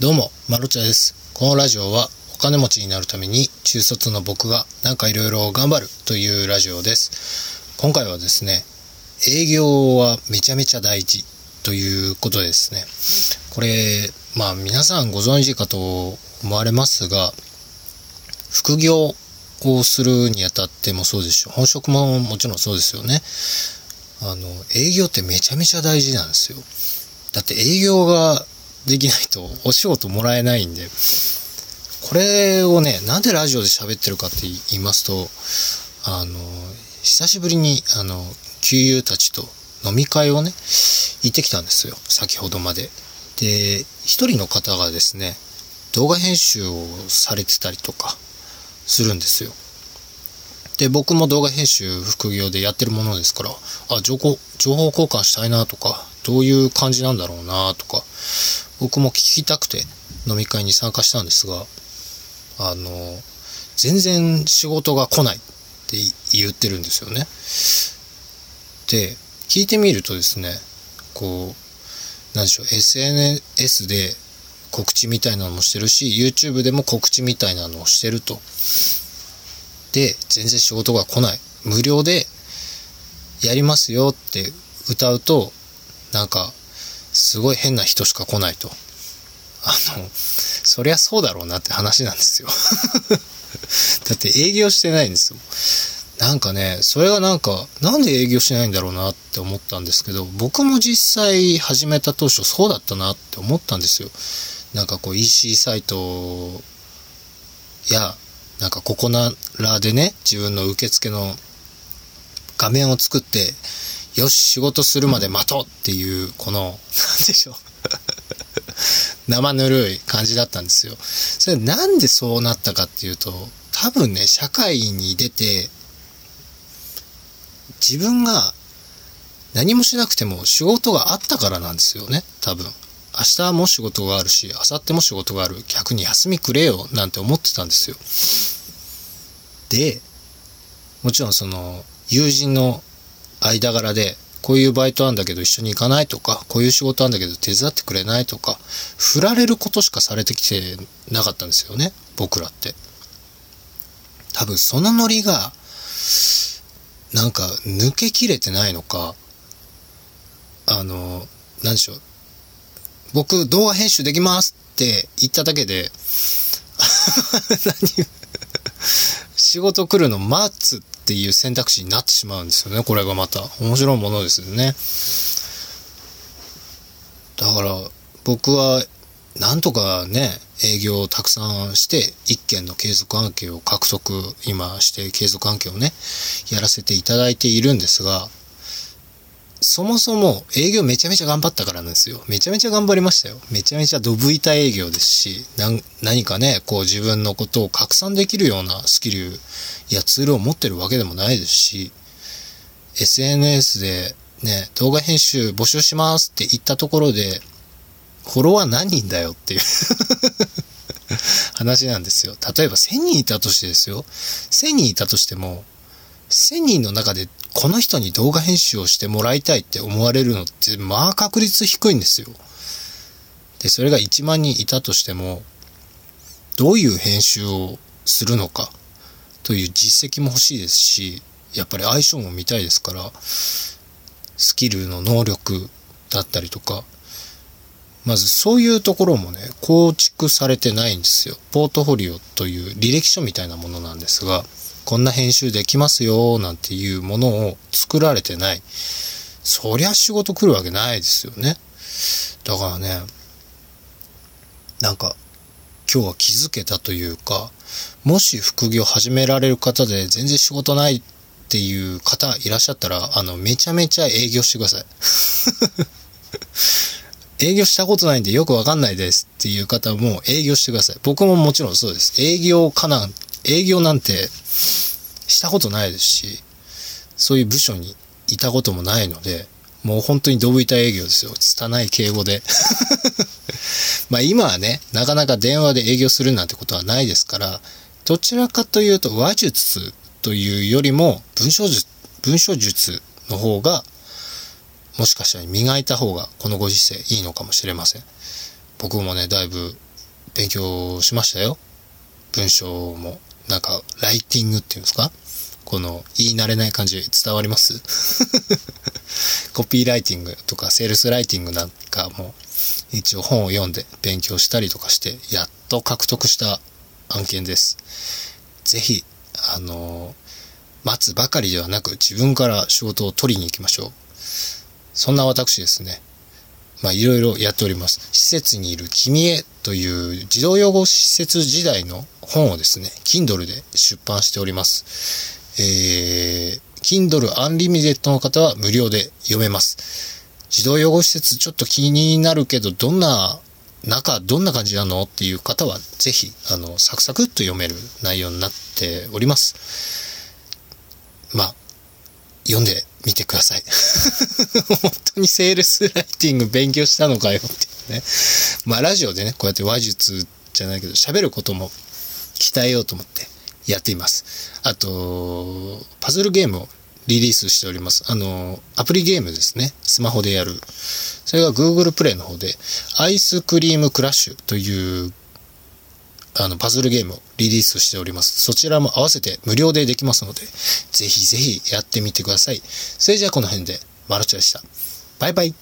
どうも、まろちゃです。このラジオはお金持ちになるために中卒の僕がなんかいろいろ頑張るというラジオです。今回はですね、営業はめちゃめちゃ大事ということですね。これ、まあ皆さんご存知かと思われますが、副業をするにあたってもそうですし、本職ももちろんそうですよね。あの、営業ってめちゃめちゃ大事なんですよ。だって営業ができないとお仕事もらえないんで、これをね、なんでラジオで喋ってるかって言いますと、あの、久しぶりに、あの、旧友たちと飲み会をね、行ってきたんですよ。先ほどまで。で、一人の方がですね、動画編集をされてたりとかするんですよ。で、僕も動画編集副業でやってるものですから、あ、情報、情報交換したいなとか、どういう感じなんだろうなとか、僕も聞きたくて飲み会に参加したんですが、あの、全然仕事が来ないって言ってるんですよね。で、聞いてみるとですね、こう、なんでしょう、SNS で告知みたいなのもしてるし、YouTube でも告知みたいなのをしてると。で、全然仕事が来ない。無料でやりますよって歌うと、なんか、すごい変な人しか来ないと。あの、そりゃそうだろうなって話なんですよ。だって営業してないんですよ。なんかね、それがなんか、なんで営業しないんだろうなって思ったんですけど、僕も実際始めた当初そうだったなって思ったんですよ。なんかこう EC サイトや、なんかここならでね、自分の受付の画面を作って、よし、仕事するまで待とうっていう、この、なんでしょう。生ぬるい感じだったんですよ。それなんでそうなったかっていうと、多分ね、社会に出て、自分が何もしなくても仕事があったからなんですよね、多分。明日も仕事があるし、明後日も仕事がある。逆に休みくれよ、なんて思ってたんですよ。で、もちろんその、友人の間柄で、こういうバイトあんだけど一緒に行かないとか、こういう仕事あんだけど手伝ってくれないとか、振られることしかされてきてなかったんですよね、僕らって。多分そのノリが、なんか抜けきれてないのか、あの、なんでしょう。僕動画編集できますって言っただけで、何仕事来るの待つっていう選択肢になってしまうんですよね。これがまた。面白いものですよね。だから、僕は、なんとかね、営業をたくさんして、一件の継続関係を獲得、今して継続関係をね、やらせていただいているんですが、そもそも営業めちゃめちゃ頑張ったからなんですよ。めちゃめちゃ頑張りましたよ。めちゃめちゃドブ板営業ですし、何かね、こう自分のことを拡散できるようなスキルやツールを持ってるわけでもないですし、SNS でね、動画編集募集しますって言ったところで、フォロワー何人だよっていう 話なんですよ。例えば1000人いたとしてですよ。1000人いたとしても、1000人の中でこの人に動画編集をしてもらいたいって思われるのって、まあ確率低いんですよ。で、それが1万人いたとしても、どういう編集をするのかという実績も欲しいですし、やっぱり相性も見たいですから、スキルの能力だったりとか、まずそういうところもね、構築されてないんですよ。ポートフォリオという履歴書みたいなものなんですが、こんな編集できますよ、なんていうものを作られてない。そりゃ仕事来るわけないですよね。だからね、なんか、今日は気づけたというか、もし副業始められる方で全然仕事ないっていう方いらっしゃったら、あの、めちゃめちゃ営業してください。営業したことないんでよくわかんないですっていう方も営業してください。僕ももちろんそうです。営業かな、営業なんてしたことないですし、そういう部署にいたこともないので、もう本当にドブ板営業ですよ。拙い敬語で。まあ今はね、なかなか電話で営業するなんてことはないですから、どちらかというと話術というよりも文章術、文章術の方が、もしかしたら磨いた方がこのご時世いいのかもしれません。僕もね、だいぶ勉強しましたよ。文章も、なんか、ライティングっていうんですか？この、言い慣れない感じ伝わります？コピーライティングとか、セールスライティングなんかも、一応本を読んで勉強したりとかして、やっと獲得した案件です。ぜひ、あの、待つばかりではなく、自分から仕事を取りに行きましょう。そんな私ですね。まあ、いろいろやっております。施設にいる君へという児童養護施設時代の本をですね、Kindle で出版しております。えー、Kindle Unlimited の方は無料で読めます。児童養護施設ちょっと気になるけど、どんな、中、どんな感じなのっていう方は、ぜひ、あの、サクサクっと読める内容になっております。まあ、読んでみてください。本当にセールスライティング勉強したのかよっていうね。まあラジオでね、こうやって話術じゃないけど喋ることも鍛えようと思ってやっています。あと、パズルゲームをリリースしております。あの、アプリゲームですね。スマホでやる。それが Google プレイの方で、アイスクリームクラッシュというあの、パズルゲームをリリースしております。そちらも合わせて無料でできますので、ぜひぜひやってみてください。それじゃあこの辺で、マルチョでした。バイバイ。